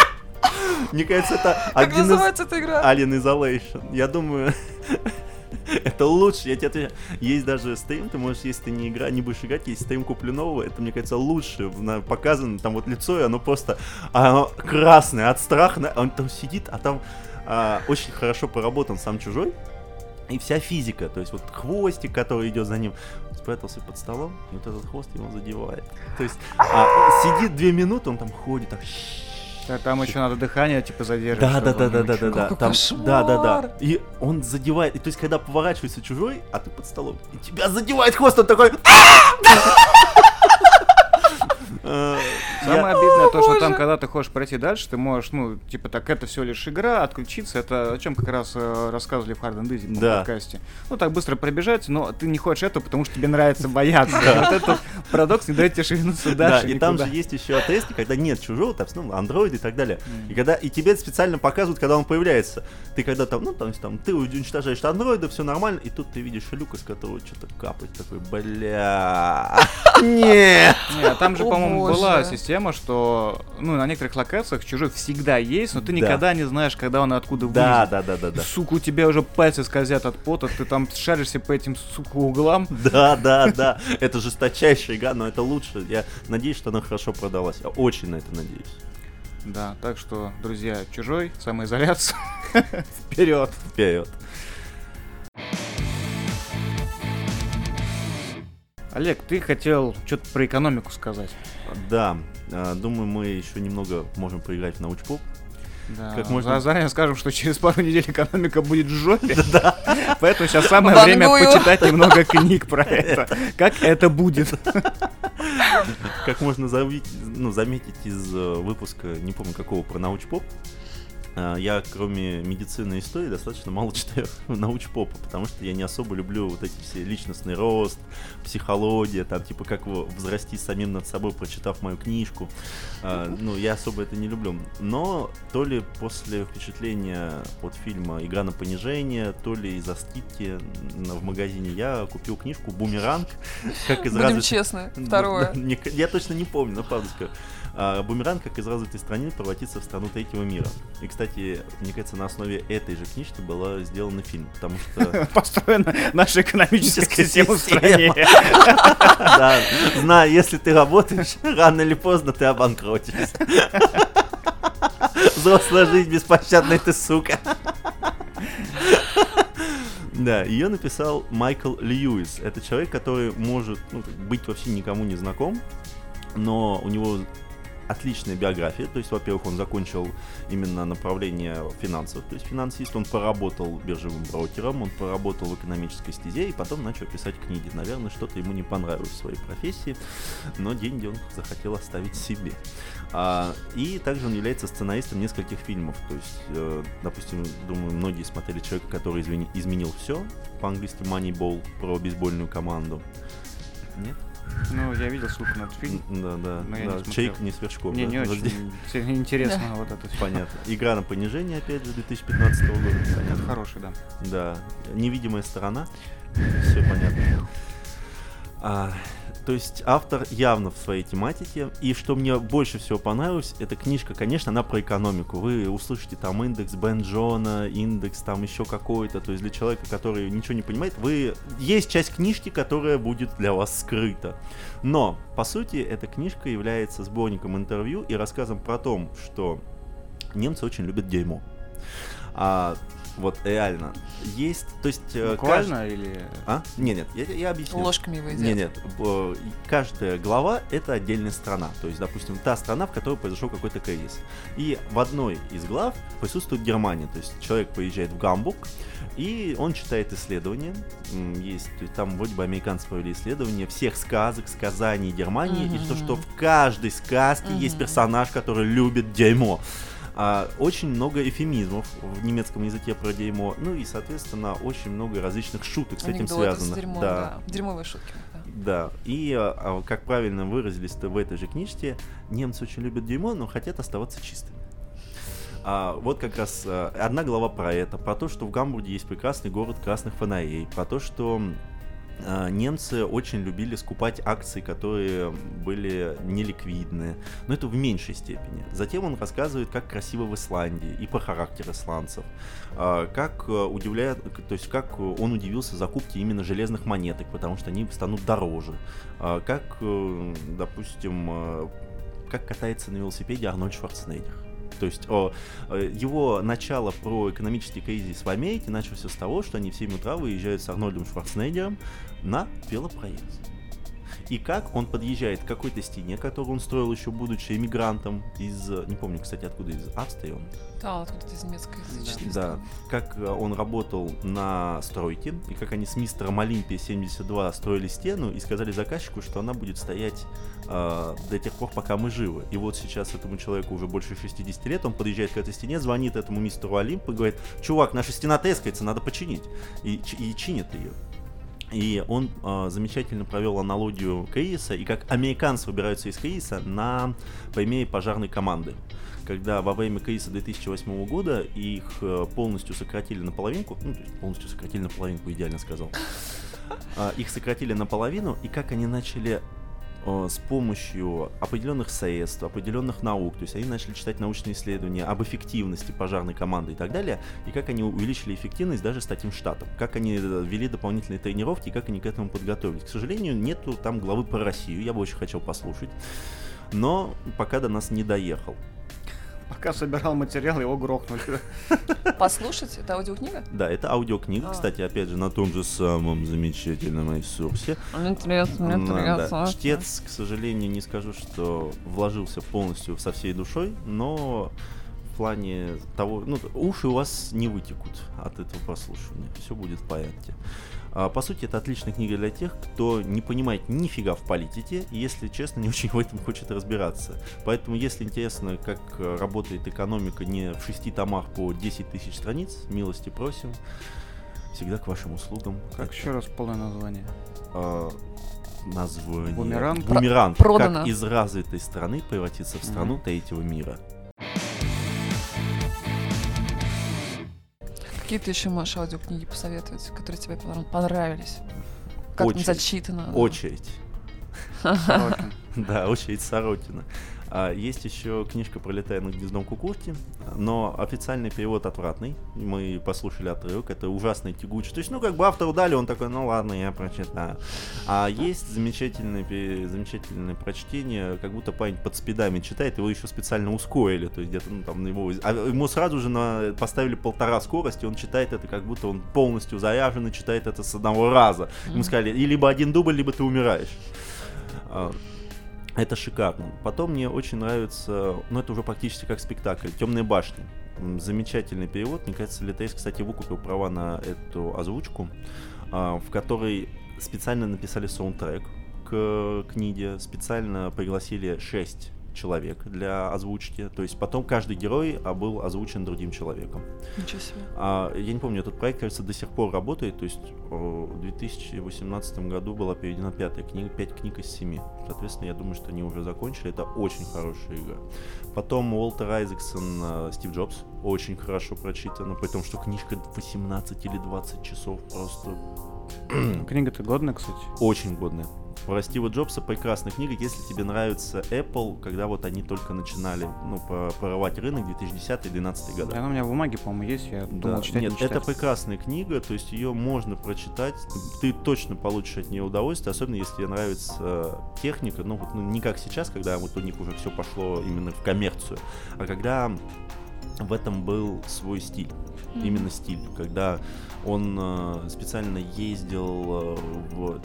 Мне кажется, это Как один из называется эта игра? Alien Isolation. Я думаю, это лучше. Я тебе отвечаю. Есть даже стрим, ты можешь, если ты не, игра, не будешь играть, есть стрим куплю нового, это, мне кажется, лучше. На- показано там вот лицо, и оно просто оно красное от страха. Он там сидит, а там а, очень хорошо поработан сам чужой. И вся физика, то есть вот хвостик, который идет за ним, спрятался под столом, и вот этот хвост его задевает. То есть а, сидит две минуты, он там ходит, так Да, Там еще надо дыхание типа задерживать. да, да, да, да, да, да, да. Там, да, да, да. И он задевает, и то есть, когда поворачивается чужой, а ты под столом, и тебя задевает хвост, он такой. Э, Самое я- обидное то, что там, боже. когда ты хочешь пройти дальше, ты можешь, ну, типа так, это всего лишь игра, отключиться, это о чем как раз э, рассказывали в Hard and Easy в Да. подкасте. Ну, так быстро пробежать, но ты не хочешь это, потому что тебе нравится бояться. Вот это Парадокс не дает тебе шевельнуться Да, дальше и там же есть еще АТС, когда нет чужого, там, ну, андроиды и так далее. И когда и тебе специально показывают, когда он появляется. Ты когда там, ну, там, там ты уничтожаешь андроида, все нормально, и тут ты видишь люк, из которого что-то капает, такой, бля. Нет! Не, а там же, по-моему, была система, что ну, на некоторых локациях чужой всегда есть, но ты Да. никогда не знаешь, когда он и откуда Да, вылезет. да, да, да, да. Сука, у тебя уже пальцы скользят от пота, ты там шаришься по этим, сука, углам. Да, да, да. Это жесточайшая игра, но это лучше. Я надеюсь, что она хорошо продалась. Я очень на это надеюсь. Да, так что, друзья, чужой, самоизоляция. Вперед! Вперед. Олег, ты хотел что-то про экономику сказать. Да, думаю, мы еще немного можем поиграть в научпоп. Да. Как можно- За- Заранее скажем, что через пару недель экономика будет в жопе. Поэтому сейчас самое время почитать немного книг про это. Как это будет. Как можно ну, заметить из э, выпуска, не помню какого, про научпоп, а, я, кроме медицины и истории, достаточно мало читаю научпопа, потому что я не особо люблю вот эти все личностный рост, психология, там, типа, как его взрасти самим над собой, прочитав мою книжку. А, Ну, я особо это не люблю. Но то ли после впечатления от фильма «Игра на понижение», то ли из-за скидки в магазине я купил книжку «Бумеранг», как из Будем развитых- честны. Второе. я точно не помню, но правда скажу. А, Бумеранг, как из развитой страны, превратится в страну третьего мира. И, кстати, мне кажется, на основе этой же книжки была сделана фильм, потому что... Построена наша экономическая система в стране. Да, знаю, если ты работаешь, рано или поздно ты обанкротишься. Взрослая жизнь беспощадная ты, сука. Да, ее написал Майкл Льюис. Это человек, который может ну, быть вообще никому не знаком, но у него отличная биография. То есть, во-первых, он закончил именно направление финансов, то есть финансист. Он поработал биржевым брокером, он поработал в экономической стезе и потом начал писать книги. Наверное, что-то ему не понравилось в своей профессии, но деньги он захотел оставить себе. А, и также он является сценаристом нескольких фильмов. То есть, э, допустим, думаю, многие смотрели человека, который извини- изменил все. По-английски Moneyball про бейсбольную команду. Нет? Ну, я видел ссылку на этот фильм. Да, да. Но я не да. смотрел. Чайк не сверчков. Мне да? не очень те- интересно вот это всё. Понятно. Игра на понижение, опять же, 2015 года. Понятно. хороший, да. Да. Невидимая сторона. Все понятно. А, то есть автор явно в своей тематике. И что мне больше всего понравилось, эта книжка, конечно, она про экономику. Вы услышите там индекс Бен Джона, индекс там еще какой-то. То есть для человека, который ничего не понимает, вы есть часть книжки, которая будет для вас скрыта. Но, по сути, эта книжка является сборником интервью и рассказом про то, что немцы очень любят дерьмо. А, вот реально. Есть, то есть... э, Буквально или... а? Не, нет, я, я объясню. Ложками. Не, нет, б- каждая глава это отдельная страна. То есть, допустим, та страна, в которой произошел какой-то кризис. И в одной из глав присутствует Германия. То есть человек поезжает в Гамбург, и он читает исследования. Есть, то есть там вроде бы американцы провели исследования всех сказок, сказаний Германии, и то, что в каждой сказке есть Мгм. персонаж, который любит дерьмо. А, очень много эфемизмов в немецком языке про дерьмо. Ну и, соответственно, очень много различных шуток с этим Анекдоты связано. с дерьмом, да. да. Дерьмовые шутки. да. Да, и а, а, как правильно выразились в этой же книжке, немцы очень любят дерьмо, но хотят оставаться чистыми. А, вот как раз а, одна глава про это, про то, что в Гамбурге есть прекрасный город красных фонарей, про то, что немцы очень любили скупать акции, которые были неликвидные, но это в меньшей степени. Затем он рассказывает, как красиво в Исландии и про характер исландцев, а, как а, удивляет, то есть как он удивился закупке именно железных монеток, потому что они станут дороже, А, как, э, допустим, э, как катается на велосипеде Арнольд Шварценеггер. То есть о, э, его начало про экономический кризис в Америке начался с того, что они в 7 утра выезжают с Арнольдом Шварценеггером на велопроезд. И как он подъезжает к какой-то стене, которую он строил еще будучи эмигрантом из, не помню, кстати, откуда, из Австрии он, Да, откуда-то из немецкоязычной да, как э, он работал на стройке, и как они с мистером Олимпия 72 строили стену и сказали заказчику, что она будет стоять э, до тех пор, пока мы живы. И вот сейчас этому человеку уже больше 60 лет, он подъезжает к этой стене, звонит этому мистеру Олимпу и говорит, чувак, наша стена трескается, надо починить. И, и чинит ее. И он э, замечательно провел аналогию кризиса и как американцы выбираются из кризиса на примере пожарной команды. Когда во время кризиса 2008 года их э, полностью сократили на половинку, ну, то есть полностью сократили на половинку, идеально сказал, э, их сократили наполовину, и как они начали с помощью определенных средств, определенных наук, то есть они начали читать научные исследования об эффективности пожарной команды и так далее, и как они увеличили эффективность даже с таким штатом, как они э, ввели дополнительные тренировки как они к этому подготовились. К сожалению, нету там главы про Россию, я бы очень хотел послушать, но пока до нас не доехал. Пока собирал материал, его грохнули. Послушать? Это аудиокнига? Да, это аудиокнига, а. кстати, опять же, на том же самом замечательном ресурсе. Интересно, интересно. Да. Чтец, к сожалению, не скажу, что вложился полностью со всей душой, но в плане того, ну, уши у вас не вытекут от этого прослушивания. Все будет в порядке. А, по сути, это отличная книга для тех, кто не понимает нифига в политике и, если честно, не очень в этом хочет разбираться. Поэтому, если интересно, как э, работает экономика не в шести томах по 10 тысяч страниц, милости просим. Всегда к вашим услугам. Как это... еще раз полное название? А, название. Бумеранг. Бумеранг. Про- как из развитой страны превратиться в страну mm-hmm. третьего мира. Какие ты еще можешь аудиокниги посоветовать, которые тебе понравились? Как Очередь. зачитано? Очередь. Да, очередь Сорокина. А есть еще книжка «Пролетая над гнездом кукушки», но официальный перевод отвратный. Мы послушали отрывок, это ужасный тягучий. То есть, ну, как бы автору дали, он такой, ну ладно, я прочитаю. А есть замечательное, замечательное прочтение, как будто парень под спидами читает, его еще специально ускорили, то есть где-то, ну, там, его... А ему сразу же на... поставили полтора скорости, он читает это, как будто он полностью заряжен и читает это с одного раза. Ему сказали, и либо один дубль, либо ты умираешь. Это шикарно. Потом мне очень нравится, ну это уже практически как спектакль, «Темные башни». Замечательный перевод. Мне кажется, Литейс, кстати, выкупил права на эту озвучку, а, в которой специально написали саундтрек к книге, специально пригласили 6 человек для озвучки. То есть потом каждый герой а, был озвучен другим человеком. Ничего себе. А, я не помню, этот проект, кажется, до сих пор работает. То есть в 2018 году была переведена пятая книга, пять книг из семи. Соответственно, я думаю, что они уже закончили. Это очень хорошая игра. Потом Уолтер Айзексон, а, Стив Джобс. Очень хорошо прочитано, при том, что книжка 18 или 20 часов просто... Книга-то годная, кстати. Очень годная. Про Стива Джобса прекрасная книга, если тебе нравится Apple, когда вот они только начинали ну, прорывать рынок 2010-2012 года. Она у меня в бумаге, по-моему, есть, я думал да. читать, Нет, не читать. это прекрасная книга, то есть ее можно прочитать, ты точно получишь от нее удовольствие, особенно если тебе нравится техника, ну вот ну, не как сейчас, когда вот у них уже все пошло именно в коммерцию, а когда в этом был свой стиль, mm-hmm. именно стиль, когда он э, специально ездил э, в э,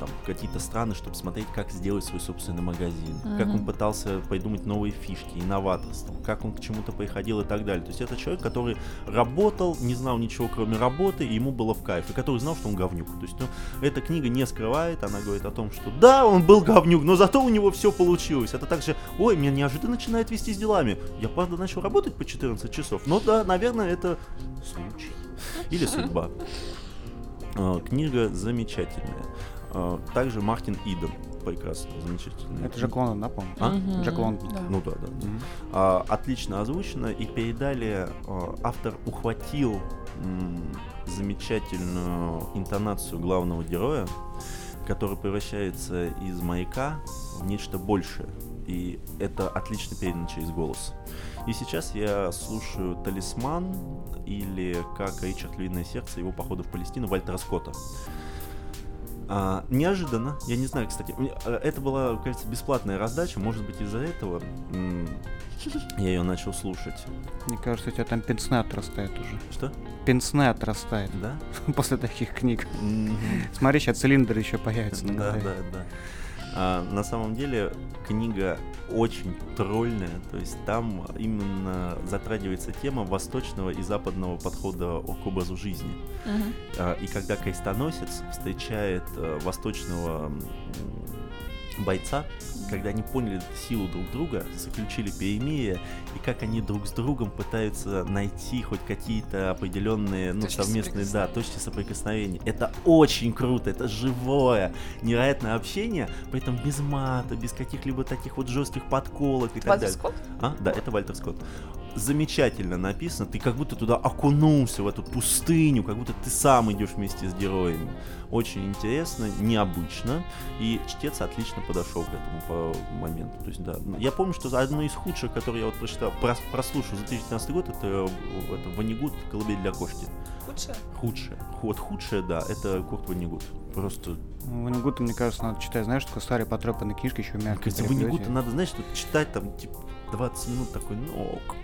там, какие-то страны, чтобы смотреть, как сделать свой собственный магазин, mm-hmm. как он пытался придумать новые фишки, инноваторство, как он к чему-то приходил и так далее. То есть это человек, который работал, не знал ничего кроме работы, и ему было в кайф, и который знал, что он говнюк. То есть ну, эта книга не скрывает, она говорит о том, что да, он был говнюк, но зато у него все получилось. Это также, ой, меня неожиданно начинает вести с делами. Я, правда, начал работать по 14 часов, но да, наверное, это случай или судьба. А, книга замечательная. А, также Мартин Иден прекрасно, замечательно. Это Джек Лондон, да, по-моему? А? Угу, Джек Лондон. Да. Ну да, да. Угу. А, отлично озвучено и передали, а, автор ухватил м, замечательную интонацию главного героя, который превращается из маяка в нечто большее. И это отлично передано через голос. И сейчас я слушаю «Талисман» или как Ричард Львиное сердце его похода в Палестину Вальтера Скотта. А, неожиданно, я не знаю, кстати, э, это была, кажется, бесплатная раздача, может быть, из-за этого я ее начал слушать. Мне кажется, у тебя там пенсне отрастает уже. Что? Пенсне отрастает. Да? После таких книг. Смотри, сейчас цилиндр еще появится Да, да, да. А, на самом деле книга очень тролльная, то есть там именно затрагивается тема восточного и западного подхода к образу жизни. Uh-huh. И когда крестоносец встречает а, восточного бойца, когда они поняли силу друг друга, заключили перемирие, и как они друг с другом пытаются найти хоть какие-то определенные, ну, Точки совместные, да, точки соприкосновения. Это очень круто, это живое, невероятное общение, при этом без мата, без каких-либо таких вот жестких подколок и так Вальтер далее. Скотт? А, да, это Вальтер Скотт. Замечательно написано, ты как будто туда окунулся, в эту пустыню, как будто ты сам идешь вместе с героями. Очень интересно, необычно, и чтец отлично подошел к этому по моменту. То есть, да, я помню, что одно из худших, которые я вот прочитал, прос- прослушал за 2013 год, это, э, это Ванигут «Колыбель для кошки». Худшее? Худшее. Вот худшее, да, это Курт Ванигут. Просто, Ванигута, мне кажется, надо читать, знаешь, такой старые потрепанные книжки еще мягком кажется. Ванигута надо, знаешь, тут читать там, типа, 20 минут такой, ну ок.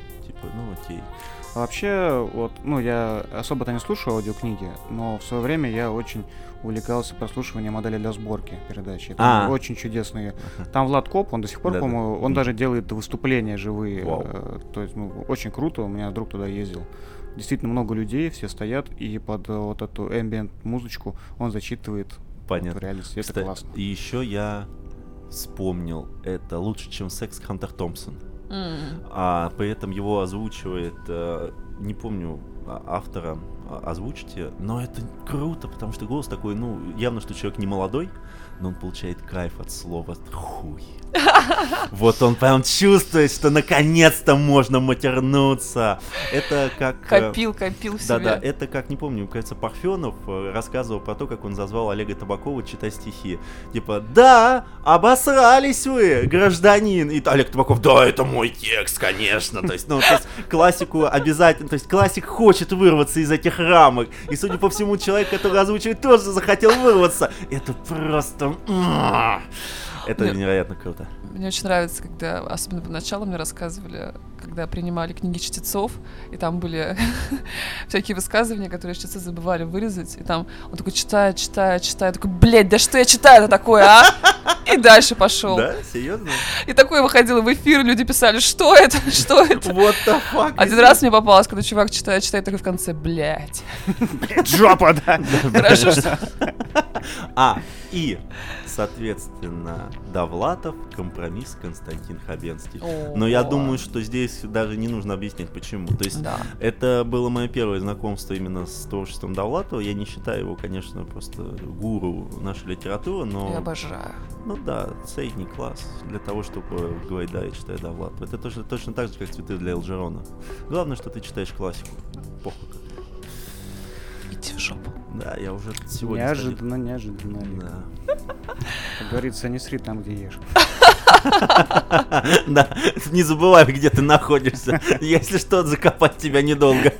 Типа, ну окей. А Вообще, вот, ну, я особо-то не слушаю аудиокниги, но в свое время я очень увлекался прослушиванием модели для сборки передачи. Это А. очень чудесные. Там Влад Коп, он до сих пор, Да-да. по-моему, он даже делает выступления живые. Вау. э, То есть, ну, очень круто, у меня друг туда ездил. Действительно много людей, все стоят, и под э, вот эту ambient музычку он зачитывает вот Понятно. в реальности. Это Кстати, классно. И еще я вспомнил, это лучше, чем секс Хантер Томпсон. М. А при этом его озвучивает, э, не помню а- автора а, озвучите, но это круто, потому что голос такой, ну, явно, что человек не молодой, но он получает кайф от слова хуй. Вот он прям чувствует, что наконец-то можно матернуться. Это как... э, Копил, копил себе. да, это как, не помню, кажется, Парфенов э, рассказывал про то, как он зазвал Олега Табакова читать стихи. Типа, да, обосрались вы, гражданин. И Олег Табаков, да, это мой текст, конечно. То есть, ну, то есть, классику обязательно, то есть, классик хочет вырваться из этих рамок. И, судя по всему, человек, который озвучивает, тоже захотел вырваться. Это просто... м, Это Нет. невероятно круто. Мне очень нравится, когда, особенно поначалу мне рассказывали, когда принимали книги чтецов, и там были всякие высказывания, которые чтецы забывали вырезать, и там он такой читает, читает, читает, такой, блядь, да что я читаю-то такое, а? И дальше пошел. Да? Серьезно? И такое выходило в эфир, люди писали, что это, что это? What the fuck? Один раз мне попалось, когда чувак читает, читает, такой в конце, блядь. Жопа, да. Хорошо, что... А, и, соответственно, Довлатов, компромисс, Константин Хабенский. Но я думаю, что здесь даже не нужно объяснять, почему. То есть, Да. это было мое первое знакомство именно с творчеством Довлатова. Я не считаю его, конечно, просто гуру нашей литературы, но... Я обожаю. Ну да, средний класс для того, чтобы говорить, да, я читаю Довлатова. Это точно, точно так же, как цветы для Элджерона. Главное, что ты читаешь классику. Похуй как. Идти в жопу. Да, я уже сегодня. Неожиданно, неожиданно. Олег. Да. Как говорится, не сри там, где ешь. Да, не забывай, где ты находишься. Если что, закопать тебя недолго.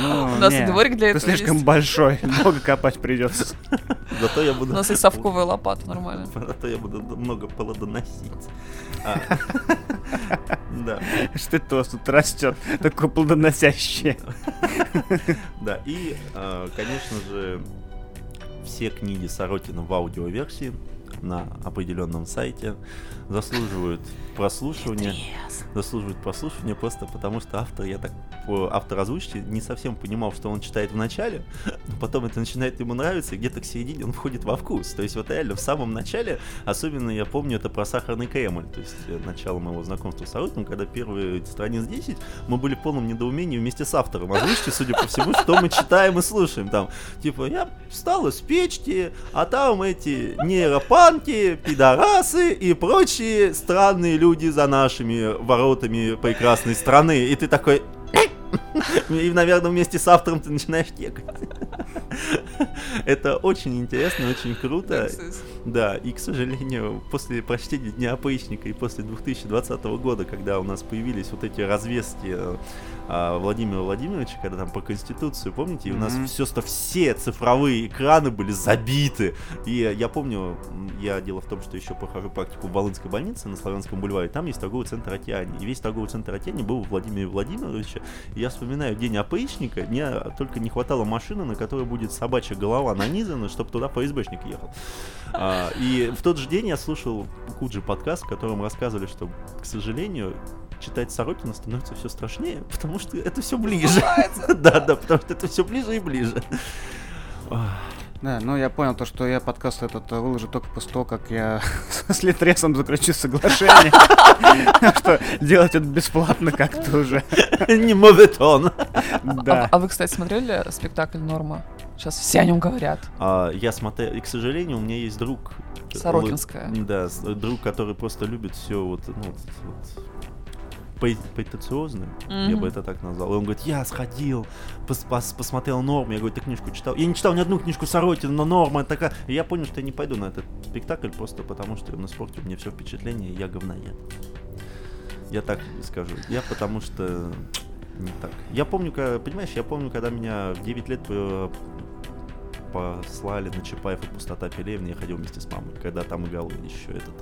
Ну, У нас и дворик для Ты этого слишком есть. большой, много копать придется. Зато я У буду... нас и совковая лопата, нормально. Зато я буду много плодоносить. А, Да, Что это у вас тут растет? Такое плодоносящее. да. И, а, конечно же, все книги Сорокина в аудиоверсии на определенном сайте заслуживают прослушивания. Заслуживает прослушивания просто потому, что автор, я так по автор озвучки не совсем понимал, что он читает в начале, но потом это начинает ему нравиться, и где-то к середине он входит во вкус. То есть вот реально в самом начале, особенно я помню это про сахарный Кремль, то есть э, начало моего знакомства с Арутом, когда первые страниц 10 мы были в полном недоумении вместе с автором озвучки, судя по всему, что мы читаем и слушаем там. Типа, я встал из печки, а там эти нейропанки, пидорасы и прочие странные люди за нашими воротами прекрасной страны. И ты такой... И, наверное, вместе с автором ты начинаешь текать. Это очень интересно, очень круто. Да, и, к сожалению, после прочтения Дня опричника и после 2020 года, когда у нас появились вот эти развески э, а, Владимира Владимировича, когда там по Конституции, помните, и у нас все, все цифровые экраны были забиты. И я помню, я дело в том, что еще прохожу практику в Волынской больнице на Славянском бульваре, там есть торговый центр Океане. И весь торговый центр Океане был у Владимира Владимировича. И я вспоминаю день опричника, мне только не хватало машины, на которой будет собачья голова нанизана, чтобы туда ФСБшник ехал. А, и в тот же день я слушал Куджи подкаст, в котором рассказывали, что, к сожалению, читать Сорокина становится все страшнее, потому что это все ближе. Да, да, потому что это все ближе и ближе. Да, ну я понял то, что я подкаст этот э, выложу только после того, как я с Литресом заключу соглашение, что делать это бесплатно как-то уже. Не моветон. Да. А вы, кстати, смотрели спектакль «Норма»? Сейчас все о нем говорят. А, я смотрел, и, к сожалению, у меня есть друг. э, Сорокинская. Да, друг, который просто любит все вот, ну, вот, вот пой- претенциозным, я бы это так назвал. И он говорит, я сходил, пос- пос- посмотрел норму, я говорю, ты книжку читал? Я не читал ни одну книжку Сорокина, но норма такая. И я понял, что я не пойду на этот спектакль просто потому, что он испортил мне все впечатление, и я говноед. Я так скажу. Я потому что не так. Я помню, когда, понимаешь, я помню, когда меня в 9 лет э, послали на Чапаев и Пустота Пелевна, я ходил вместе с мамой, когда там играл еще этот.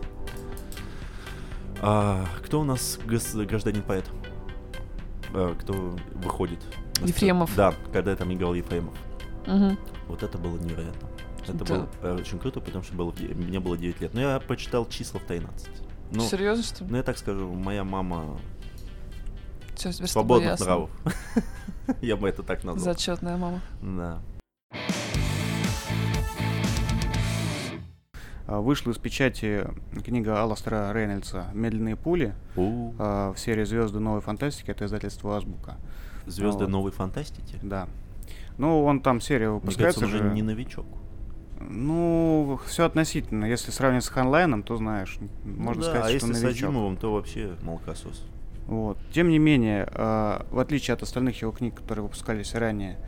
А, кто у нас гражданин поэт? А, кто выходит? Ефремов. Да, когда там играл Ефремов. Мгм. Вот это было невероятно. Это Да. было очень круто, потому что было, мне было 9 лет. Но я прочитал числа в 13. Ну, Серьезно, что ли? ну, я так скажу, моя мама тобой свободных нравов. Я бы это так назвал. Зачетная мама. Да. Вышла из печати книга Алластера Рейнольдса «Медленные пули» У, а, в серии «Звезды новой фантастики». Это издательство «Азбука». Звезды вот. новой фантастики. Да. Ну, он там серия Мне выпускается кажется, он же. не новичок. Ну, все относительно. Если сравнивать с Ханлайном, то знаешь, Ну можно да, сказать, а что если с новичок. Азимовым, то вообще молокосос. Вот. Тем не менее, а, в отличие от остальных его книг, которые выпускались ранее,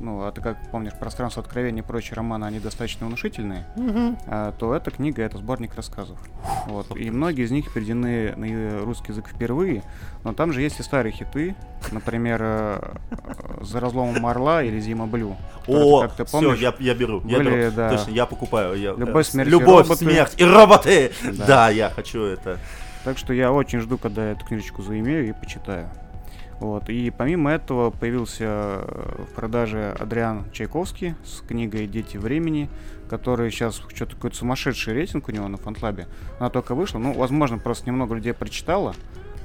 ну, а ты как помнишь, пространство откровений и прочие романы, они достаточно внушительные, а, то эта книга это сборник рассказов. Вот. И многие из них переведены на русский язык впервые, но там же есть и старые хиты, например, э, «За разломом орла» или «Зима Блю». О, как ты все, помнишь, я, я беру, я были, беру. да. Точно, я покупаю. Я, Любовь, э, смерть и Любовь, роботы. смерть и роботы! Да. Да. я хочу это. Так что я очень жду, когда я эту книжечку заимею и почитаю. Вот. И помимо этого появился э, в продаже Адриан Чайковский с книгой «Дети времени», который сейчас что-то какой-то сумасшедший рейтинг у него на фантлабе. Она только вышла, ну, возможно, просто немного людей прочитала,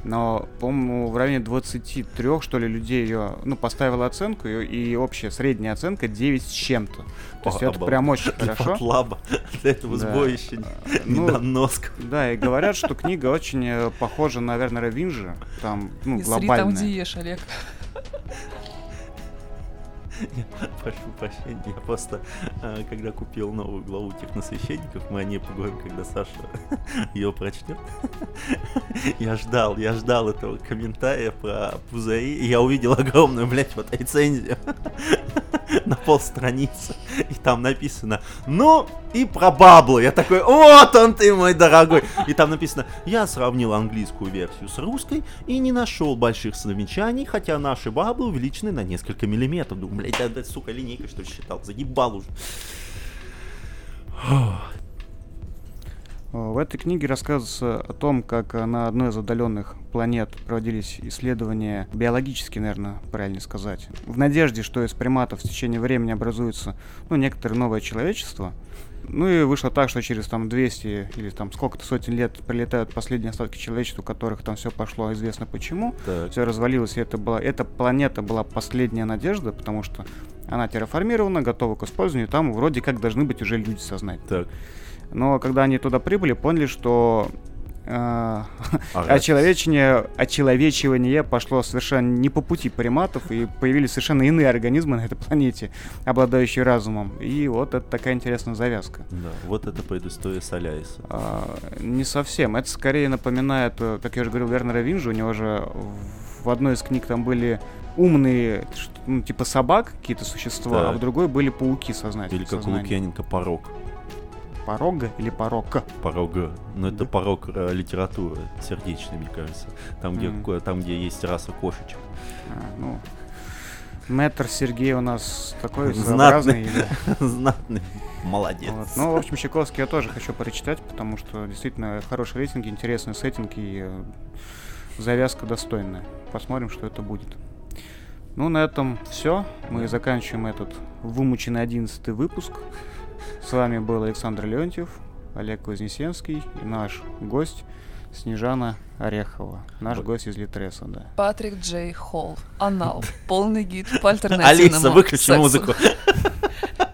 но, по-моему, в районе 23, что ли, людей ее, ну, поставила оценку, и, и общая средняя оценка 9 с чем-то. То есть О, это обалдеть. прям очень хорошо. фатлаба. Для этого Да. сбоища Ну, недоноск. Да, и говорят, что книга очень э, похожа на Вернера Винжа, там, ну, Не сри там, глобальная. где ешь, Олег. Я прошу прощения, я просто, э, когда купил новую главу техносвященников, мы о ней поговорим, когда Саша ее прочтет. Я ждал, я ждал этого комментария про пузыри, и я увидел огромную, блядь, вот рецензию на полстраницы, и там написано, ну, и про баблу. Я такой, вот он ты, мой дорогой. И там написано, я сравнил английскую версию с русской и не нашел больших замечаний, хотя наши баблы увеличены на несколько миллиметров. Думаю, блядь, это, сука, линейкой что ли считал? Заебал уже. В этой книге рассказывается о том, как э, на одной из отдаленных планет проводились исследования, биологически, наверное, правильно сказать, в надежде, что из приматов в течение времени образуется, ну, некоторое новое человечество. Ну и вышло так, что через там 200 или там сколько-то сотен лет прилетают последние остатки человечества, у которых там все пошло известно почему. Так. все развалилось, и это была, эта планета была последняя надежда, потому что она терраформирована, готова к использованию, там вроде как должны быть уже люди сознательные. Так. Но когда они туда прибыли, поняли, что Ага. очеловечение, очеловечивание пошло совершенно не по пути приматов, и появились совершенно иные организмы на этой планете, обладающие разумом. И вот это такая интересная завязка. Да, вот это предыстория Соляриса. А, не совсем. Это скорее напоминает, э, как я уже говорил, Вернера Винжа. У него же в одной из книг там были умные, ну, типа собак, какие-то существа, а Так. в другой были пауки сознательные. Или как у Лукьяненко порог. Порога или порог? Порога. Ну, это Да. порог э, литературы, сердечный, мне кажется. Там, где, ко- там, где есть раса кошечек. А, ну, Мэтр Сергей у нас такой Знатный. Знатный. Молодец. Вот. Ну, в общем, Чайковский я тоже хочу прочитать, потому что действительно хороший рейтинг, интересный сеттинг и э, завязка достойная. Посмотрим, что это будет. Ну, на этом все. Мы заканчиваем этот вымученный одиннадцатый выпуск. С вами был Александр Леонтьев, Олег Вознесенский и наш гость Снежана Орехова. Наш Вот. гость из Литреса, да. Патрик Джей Холл. Анал. Полный гид по альтернативному Алиса, выключи сексу. музыку.